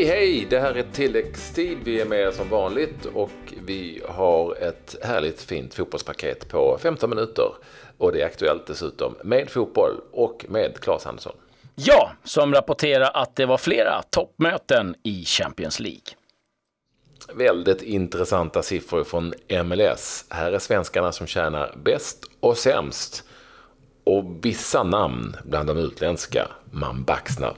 Hej hej! Det här är tilläggstid. Vi är med som vanligt och vi har ett härligt fint fotbollspaket på 15 minuter. Och det är aktuellt dessutom med fotboll och med Claes Andersson. Ja, som rapporterar att det var flera toppmöten i Champions League. Väldigt intressanta siffror från MLS. Här är svenskarna som tjänar bäst och sämst. Och vissa namn bland de utländska man baxnar.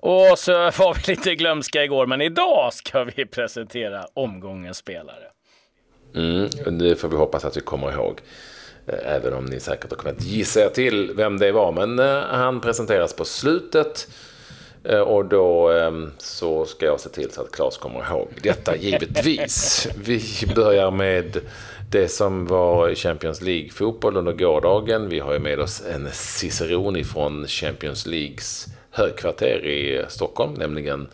Och så var vi lite glömska igår, men idag ska vi presentera omgångens spelare. Mm, det får vi hoppas att vi kommer ihåg. Eh, även om ni säkert har kunnat gissa er till vem det var. Men eh, han presenteras på slutet. Eh, och då ehm, så ska jag se till så att Claes kommer ihåg detta givetvis. Vi börjar med det som var Champions League-fotboll under gårdagen. Vi har ju med oss en ciceron från Champions Leagues högkvarter i Stockholm, nämligen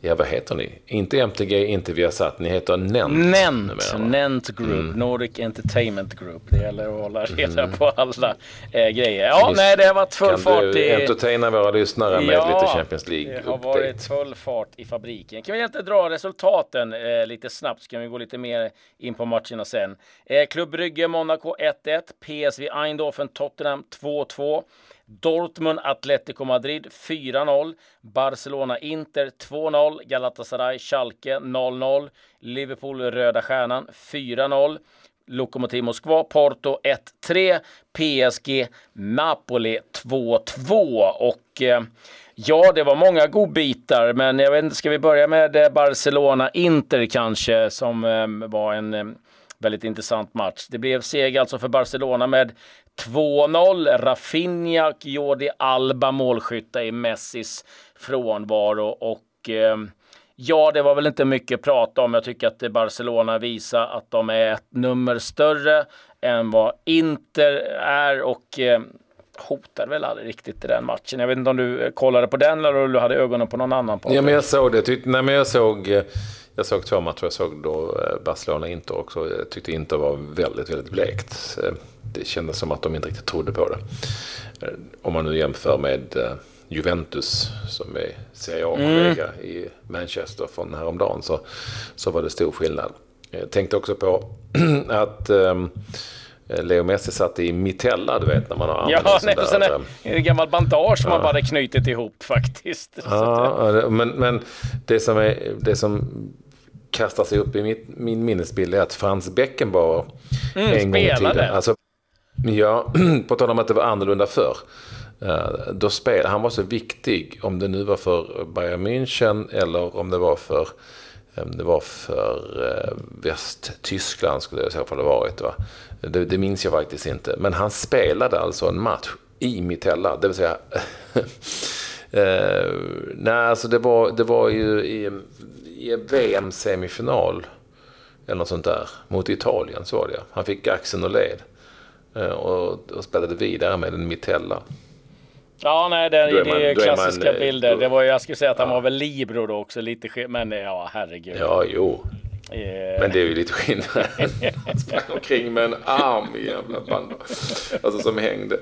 Ja, vad heter ni? Inte MTG, inte Viasat. Ni heter Nent. Nent, Nent Group, mm. Nordic Entertainment Group. Det gäller att hålla reda mm. på alla eh, grejer. Ja, Visst, nej, det har varit full fart i... Kan du entertaina våra lyssnare med ja, lite Champions League det har varit full fart i fabriken. Kan vi inte dra resultaten eh, lite snabbt så kan vi gå lite mer in på matcherna sen. Eh, Klubb Brygge, Monaco 1-1. PSV Eindhoven, Tottenham 2-2. Dortmund Atletico Madrid 4-0. Barcelona Inter 2-0. Galatasaray Schalke 0-0. Liverpool Röda Stjärnan 4-0. Lokomotiv Moskva, Porto 1-3, PSG, Napoli 2-2 och eh, ja, det var många godbitar, men jag vet inte, ska vi börja med eh, Barcelona-Inter kanske, som eh, var en eh, väldigt intressant match. Det blev seger alltså för Barcelona med 2-0. Rafinha och Jordi Alba målskyttar i Messis frånvaro och eh, ja, det var väl inte mycket att prata om. Jag tycker att Barcelona visar att de är ett nummer större än vad Inter är och eh, hotade väl aldrig riktigt i den matchen. Jag vet inte om du eh, kollade på den eller om du hade ögonen på någon annan. På ja, men jag såg det. Nej, men jag såg, eh, jag såg två matcher. Jag såg då eh, Barcelona-Inter också. Jag tyckte Inter var väldigt, väldigt blekt. Eh, det kändes som att de inte riktigt trodde på det. Om man nu jämför med Juventus som är Serie A-kollega mm. i Manchester från häromdagen så, så var det stor skillnad. Jag tänkte också på att um, Leo Messi satt i mitella, du vet, när man har använt ja, sån där. Ja, en gammal bandage som ja. man bara knutit ihop faktiskt. Ja, men, men det som, är, det som kastar sig upp i mitt, min minnesbild är att Frans Beckenbauer mm, en gång i tiden, alltså, ja, på tal om att det var annorlunda förr. Eh, då spel, han var så viktig, om det nu var för Bayern München eller om det var för, eh, det var för eh, Västtyskland skulle det i så fall ha varit. Va? Det, det minns jag faktiskt inte. Men han spelade alltså en match i Mitella, det vill säga nej, alltså det var, det var ju i, i VM-semifinal eller något sånt där mot Italien så var det Han fick axeln och led och, och spelade vidare med en Mitella. Ja, nej, det, är, man, är klassiska man, eh, bilder. Då, det var, jag skulle säga att han var väl libero då också, lite men ja, herregud. Ja, jo. Yeah. Men det är ju lite skillnad. Han sprang omkring med en arm i jävla band. Alltså som hängde.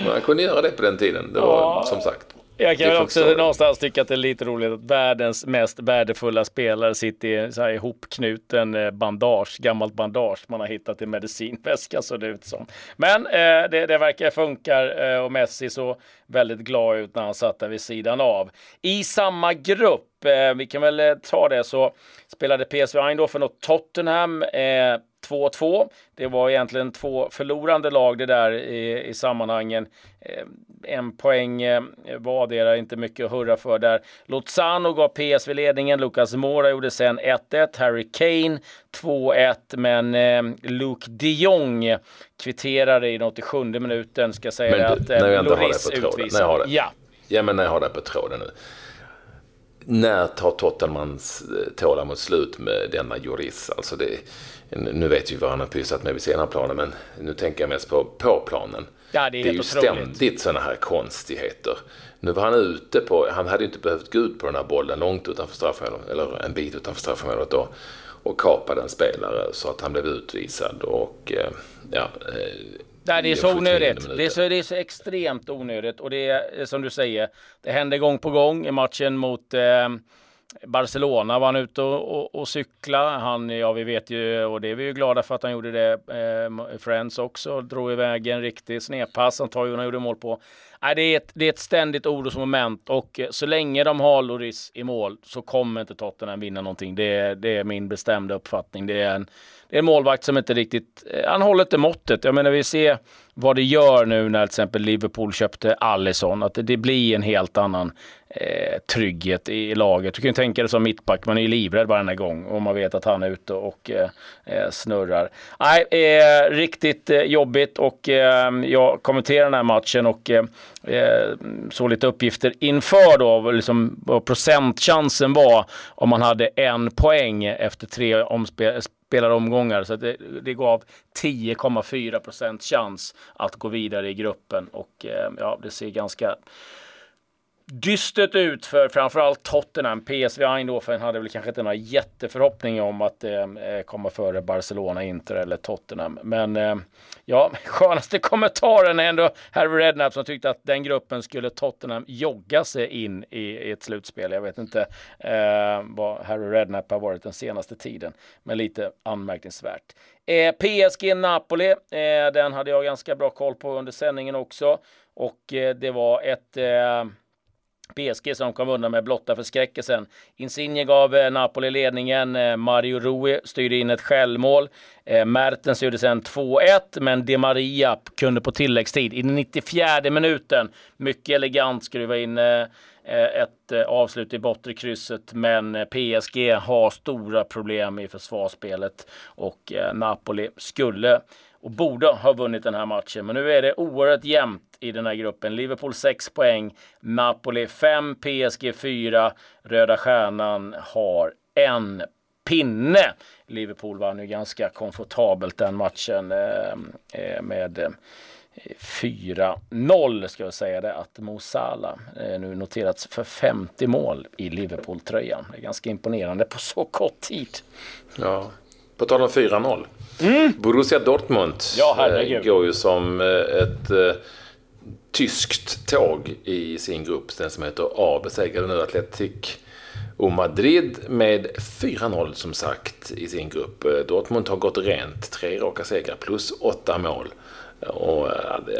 Men han kunde göra det på den tiden. Det var ja. som sagt jag kan också någonstans tycka att det är lite roligt att världens mest värdefulla spelare sitter i så här ihopknuten eh, bandage, gammalt bandage man har hittat i medicinväskan så det ut som. Men eh, det, det verkar funka eh, och Messi så väldigt glad ut när han satt där vid sidan av. I samma grupp, eh, vi kan väl eh, ta det så spelade PSV Eindhoven och Tottenham eh, 2-2. Det var egentligen två förlorande lag det där i, i sammanhangen. Eh, en poäng eh, vardera, inte mycket att hurra för där. Lozano gav PSV ledningen, Lucas Mora gjorde sen 1-1, Harry Kane 2-1, men eh, Luke de Jong kvitterade i den 87 minuten, ska säga men du, att eh, Loris utvisade. Ja. ja, men när jag har det på tråden nu när tar Tottenhams eh, tålamod slut med denna Juris? Alltså det, nu vet vi vad han har pysslat med vid av planen, men nu tänker jag mest på, på planen. Ja, det är, det är ju ständigt sådana här konstigheter. Nu var han ute på, han hade ju inte behövt gå ut på den här bollen långt utanför straffområdet, eller en bit utanför straffområdet då, och kapade en spelare så att han blev utvisad. Och eh, ja, eh, Nej, det är så onödigt. Det är så, det är så extremt onödigt. Och det är som du säger, det händer gång på gång i matchen mot eh, Barcelona var han ute och, och, och cykla. Han, ja, vi vet ju, och det är vi ju glada för att han gjorde det. Eh, Friends också drog iväg en riktig snedpass. Han tar ju och gjorde mål på. Nej, det, är ett, det är ett ständigt orosmoment och eh, så länge de har Loris i mål så kommer inte Tottenham vinna någonting. Det, det är min bestämda uppfattning. Det är en det är en målvakt som inte riktigt, eh, han håller inte måttet. Jag menar vi ser vad det gör nu när till exempel Liverpool köpte Allison, att det, det blir en helt annan eh, trygghet i, laget. Du kan ju tänka dig som mittback, man är ju livrädd varenda gång och man vet att han är ute och eh, eh snurrar. Nej, eh, riktigt eh, jobbigt och eh, jag kommenterar den här matchen och Eh, såg lite uppgifter inför då, liksom vad procentchansen var om man hade en poäng efter tre omspel spelade omgångar. Så det, det gav 10,4 procents chans att gå vidare i gruppen och eh, ja, det ser ganska dystert ut för framförallt Tottenham. PSV Eindhoven hade väl kanske inte några jätteförhoppningar om att eh, eh komma före Barcelona, Inter eller Tottenham. Men eh, ja, skönaste kommentaren är ändå Harry Redknapp som tyckte att den gruppen skulle Tottenham jogga sig in i, i ett slutspel. Jag vet inte eh, vad Harry Redknapp har varit den senaste tiden, men lite anmärkningsvärt. Eh, PSG Napoli, eh, den hade jag ganska bra koll på under sändningen också. Och eh, det var ett eh, PSG som kom undan med blotta förskräckelsen. Insigne gav eh, Napoli ledningen. Eh, Mario Rui styrde in ett självmål. Eh, Mertens gjorde sedan 2-1, men Di Maria kunde på tilläggstid i den 94 minuten mycket elegant skruva in ett avslut i bortre krysset, men PSG har stora problem i försvarsspelet och Napoli skulle och borde ha vunnit den här matchen. Men nu är det oerhört jämnt i den här gruppen. Liverpool 6 poäng, Napoli 5, PSG 4. Röda Stjärnan har en pinne. Liverpool vann ju ganska komfortabelt den matchen eh, eh med eh, 4-0 ska jag säga det att Mo Salah eh, nu noterats för 50 mål i Liverpool-tröjan. Det är ganska imponerande på så kort tid. Ja, på tal om 4-0. Mm. Borussia Dortmund ja, eh, går ju som eh, ett eh, tyskt tåg i sin grupp. Den som heter A besegrade nu Atletic och Madrid med 4-0 som sagt i sin grupp. Dortmund har gått rent, tre raka segrar plus åtta mål. Och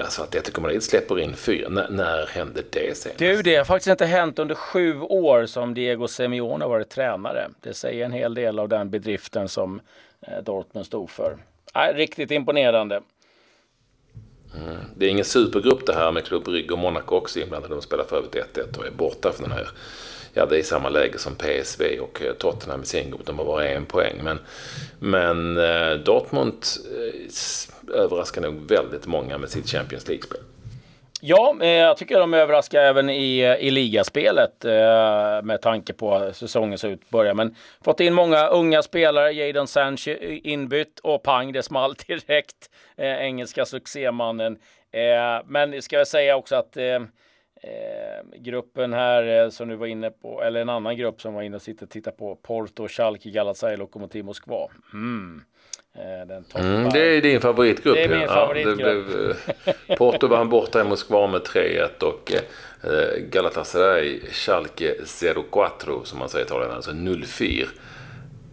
alltså att Atletico Madrid släpper in fyra, N när hände det sen? Du, det har faktiskt inte hänt under sju år som Diego Simeone har varit tränare. Det säger en hel del av den bedriften som Eh, Dortmund stod för. Nej, riktigt imponerande. Mm. Det är ingen supergrupp det här med Club Brygge och Monaco också inblandade. De spelar för övrigt 1-1 och är borta från den här. Ja, det är i samma läge som PSV och eh, Tottenham i sin grupp. De har bara en poäng. Men, men eh, Dortmund överraskar nog väldigt många med sitt Champions League-spel. Ja, eh, jag tycker de överraskar även i, i ligaspelet eh, med tanke på säsongens utbörjan. Men fått in många unga spelare, Jadon Sancho inbytt och pang, det small direkt. Eh, engelska succémannen. Eh, men ska jag säga också att eh, gruppen här som du var inne på, eller en annan grupp som var inne och sitter och tittar på, Porto, Schalke, Galatasaray, Lokomotiv Moskva. Mm. Eh, mm, det är din favoritgrupp. Det är min ja. favoritgrupp. Ja, eh, Porto vann borta i Moskva med 3-1 och eh, Galatasaray Schalke 04 som man säger i Italien, alltså 04.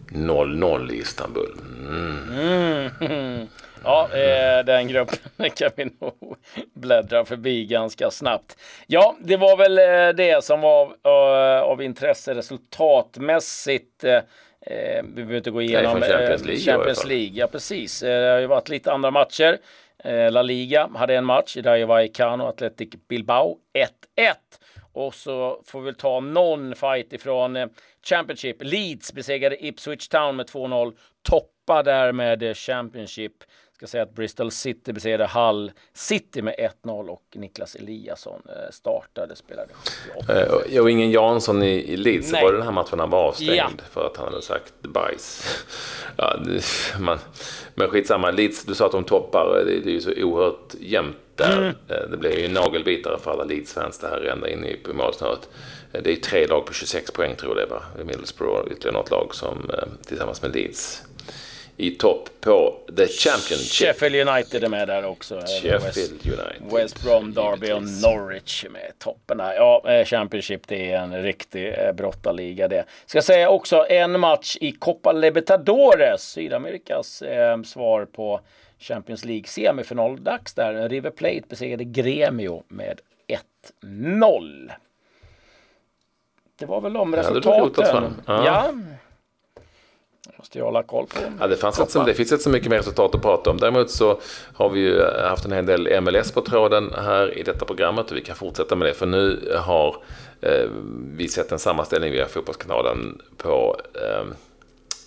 0-0 i Istanbul. Mm. Mm. Ja, eh, den gruppen kan vi nog bläddra förbi ganska snabbt. Ja, det var väl det som var av, av intresse resultatmässigt. Eh, vi behöver inte gå igenom Nej, Champions League. Champions League, ja precis. Eh, det har ju varit lite andra matcher. Eh, La Liga hade en match, Vallecano och Athletic Bilbao 1-1. Och så får vi ta någon fight ifrån eh, Championship. Leeds besegrade Ipswich Town med 2-0. Toppar därmed Championship ska säga att Bristol City besegrade Hull City med 1-0 och Niklas Eliasson eh, startade, spelade 78. Uh, och ingen Jansson i, i Leeds, Nej. var det den här matchen han var avstängd ja. för att han hade sagt bajs. ja, man, men skitsamma, Leeds, du sa att de toppar, det, det är ju så oerhört jämnt där. Mm. Eh, det blir ju nagelbitare för alla Leeds-fans det här ända in i målsnöret. Det är tre lag på 26 poäng tror jag det var. Middlesbrough och ytterligare något lag som tillsammans med Leeds i topp på The Championship. Sheffield United är med där också. Sheffield West, United. West Brom, Derby och Norwich med toppen där. Ja, eh, Championship det är en riktig eh, brottarliga det. Ska säga också en match i Copa Libertadores, Sydamerikas eh, svar på Champions League semifinaldags där. River Plate besegrade Gremio med 1-0. Det var väl de resultaten. Ja. Måste jag hålla koll på. Ja, det, fanns inte det finns inte så mycket mer resultat att prata om. Däremot så har vi ju haft en hel del MLS på tråden här i detta programmet och vi kan fortsätta med det. För nu har eh, vi sett en sammanställning via Fotbollskanalen på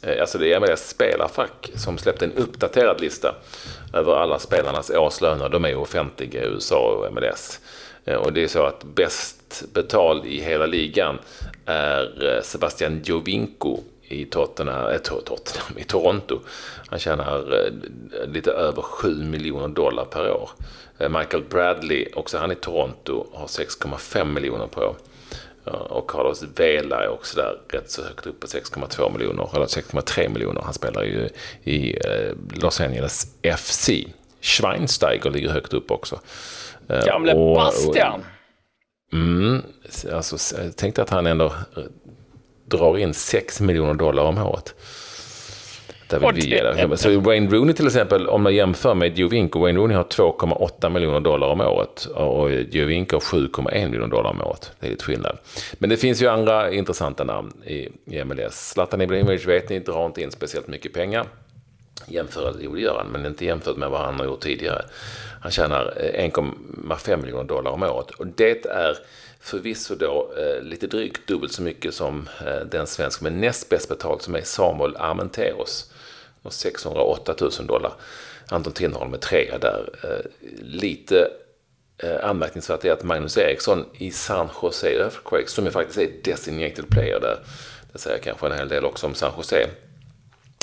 eh, alltså det är MLS spelarfack som släppte en uppdaterad lista över alla spelarnas årslöner. De är offentliga i USA och MLS. Eh, och det är så att bäst betald i hela ligan är eh, Sebastian Giovinco i Tottenham, äh, Tottenham, i Toronto. Han tjänar eh, lite över 7 miljoner dollar per år. Eh, Michael Bradley, också han i Toronto, har 6,5 miljoner per år. Och Carlos Vela är också där rätt så högt upp på 6,2 miljoner, eller 6,3 miljoner. Han spelar ju i eh, Los Angeles FC. Schweinsteiger ligger högt upp också. Eh, Gamle och- och- Bastian. Mm, alltså, tänk dig att han ändå eh, drar in 6 miljoner dollar om året. Där vill vi ge. Så Wayne Rooney till exempel, om man jämför med Giovinco, Wayne Rooney har 2,8 miljoner dollar om året och Giovinco har 7,1 miljoner dollar om året. Det är lite skillnad. Men det finns ju andra intressanta namn i, i MLS. Zlatan Ibrahimovic vet ni, drar inte in speciellt mycket pengar. Jämföra, jo det gör han, men inte jämfört med vad han har gjort tidigare. Han tjänar eh, 1,5 miljoner dollar om året. Och det är förvisso då eh, lite drygt dubbelt så mycket som eh, den svensk med näst bäst betalt som är Samuel Armenteros. Och 608 000 dollar. Anton Tinnerholm är trea där. Eh, lite eh, anmärkningsvärt är att Magnus Eriksson i San Jose Earthquakes, som ju faktiskt är designated player där, det säger kanske en hel del också om San Jose,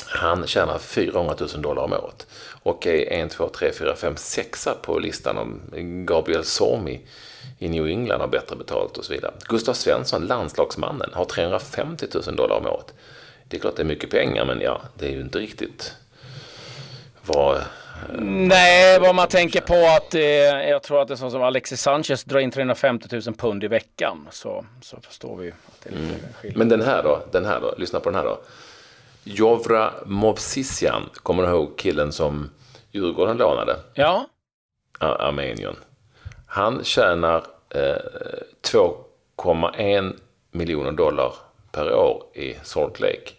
han tjänar 400 000 dollar om året och är 1, 2, 3, 4, 5, 6 på listan om Gabriel Somi i New England har bättre betalt och så vidare. Gustav Svensson, landslagsmannen, har 350 000 dollar om året. Det är klart det är mycket pengar, men ja, det är ju inte riktigt vad... Nej, vad man tänker på att eh, jag tror att det är så som Alexis Sanchez drar in 350 000 pund i veckan. Så, så förstår vi att det är lite skillnad. Men den här då, den här då, lyssna på den här då. Jovra Movsisyan, kommer du ihåg killen som Djurgården lånade? Ja, Ar- Armenien. Han tjänar eh, 2,1 miljoner dollar per år i Salt Lake.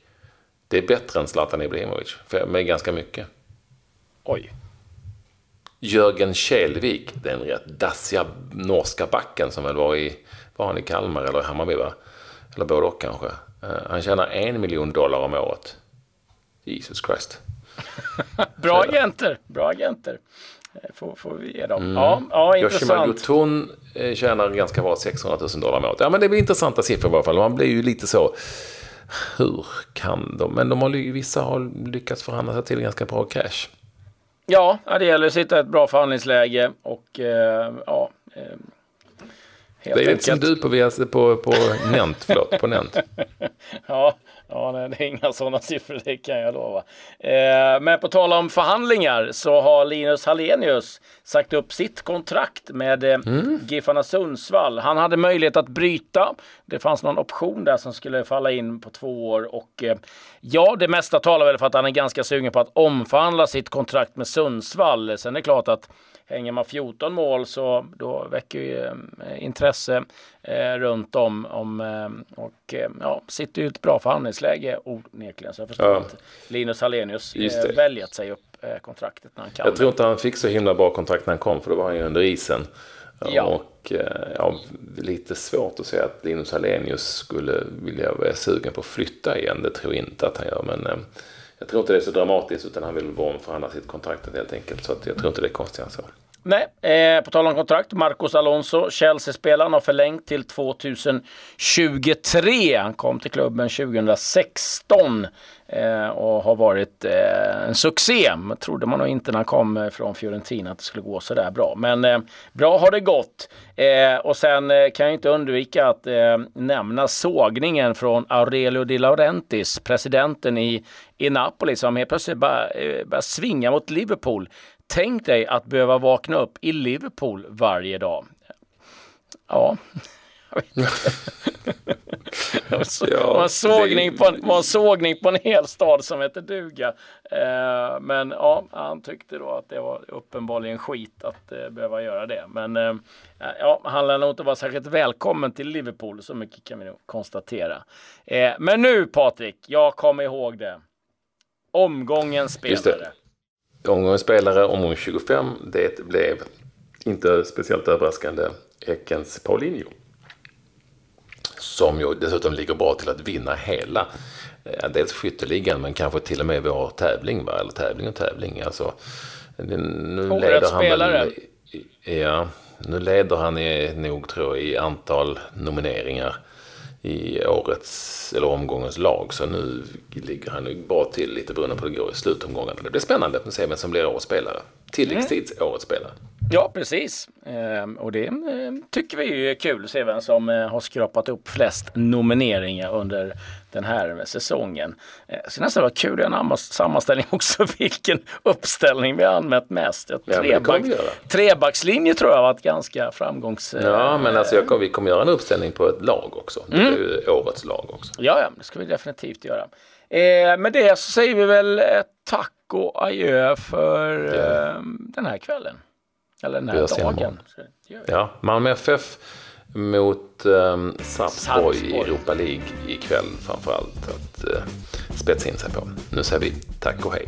Det är bättre än Zlatan Ibrahimovic, för- med ganska mycket. oj. Jörgen Kjellvik, den rätt dassiga norska backen som väl var i, var han i Kalmar eller Hammarby va? Eller både och kanske. Eh, han tjänar en miljon dollar om året. Jesus Christ. Bra agenter, bra agenter. Eh, Får, får vi ge dem. Ja, ja Yoshima intressant. Gutun eh, tjänar ganska bra 600 000 dollar om året. Ja, men det blir intressanta siffror i alla fall. Man blir ju lite så, hur kan de? Men de har, vissa har lyckats förhandla sig till ganska bra cash. Ja, ja, det gäller att sitta i ett bra förhandlingsläge och eh, ja. Helt Det är inte som enkelt. du på, VS, på, på Nent, förlåt, på Nent. Ja, ja nej, det är inga sådana siffror, det kan jag lova. Eh, men på tal om förhandlingar så har Linus Hallenius sagt upp sitt kontrakt med eh, Giffarna Sundsvall. Han hade möjlighet att bryta. Det fanns någon option där som skulle falla in på två år och eh, ja, det mesta talar väl för att han är ganska sugen på att omförhandla sitt kontrakt med Sundsvall. Sen är det klart att Hänger man 14 mål så då väcker ju eh, intresse eh, runt om, om eh, och ja, sitter ju ett bra förhandlingsläge onekligen. Så jag förstår Ja. att Linus Hallenius väljer att säga upp kontraktet när han kan. Jag tror inte han fick så himla bra kontrakt när han kom, för då var han ju under isen. Ja. Och ja, lite svårt att säga att Linus Hallenius skulle vilja vara sugen på att flytta igen. Det tror jag inte att han gör. Men jag tror inte det är så dramatiskt, utan han vill bara omförhandla sitt kontrakt helt enkelt. Så att jag tror inte det är konstigt så. Nej, eh, på tal om kontrakt. Marcos Alonso, Chelsea-spelaren, har förlängt till 2023. Han kom till klubben 2016 eh, och har varit eh, en succé. Trodde man nog inte när han kom eh, från Fiorentina att det skulle gå så där bra. Men eh, bra har det gått. Eh, och sen eh, kan jag inte undvika att eh, nämna sågningen från Aurelio Di Laurentis, presidenten i, i Napoli, som helt plötsligt börjar, bara eh, svinga mot Liverpool. Tänk dig att behöva vakna upp i Liverpool varje dag. Ja, det en sågning, på en, var en sågning på en hel stad som heter duga. Eh, men ja, han tyckte då att det var uppenbarligen skit att eh, behöva göra det. Men eh, ja, han lär nog inte vara särskilt välkommen till Liverpool, så mycket kan vi nog konstatera. Men nu Patrik, jag kommer ihåg det. Omgången spelare. Omgången spelare, omgång 25, det blev inte speciellt överraskande Ekens Paulinho som ju dessutom ligger bra till att vinna hela. Eh, dels skytteligan men kanske till och med vår tävling. Va? Eller tävling och tävling. Alltså, nu Årets leder han spelare. Väl, ja, nu leder han i, nog tror jag i antal nomineringar i årets, eller omgångens lag. Så nu ligger han nog bra till lite beroende på hur det går i slutomgången. Det blir spännande att se vem som blir årets spelare. Tilläggstids mm. årets spelare. Ja, precis. Ehm, och det ehm, tycker vi är kul att se vem som eh, har skrapat upp flest nomineringar under den här säsongen. Eh, så nästan var kul göra en sammanställning också vilken uppställning vi har använt mest. Ja, Treback, trebackslinje tror jag har varit ganska framgångs... Ja, men alltså jag, vi kommer göra en uppställning på ett lag också. Det är ju mm. årets lag också. Ja, ja, det ska vi definitivt göra. Eh, med det så säger vi väl tack och adjö för eh, den här kvällen. Eller den här dagen. Ja, Malmö FF mot um, Sarpsborg i Europa League ikväll framförallt att uh, spetsa in sig på. Nu säger vi tack och hej.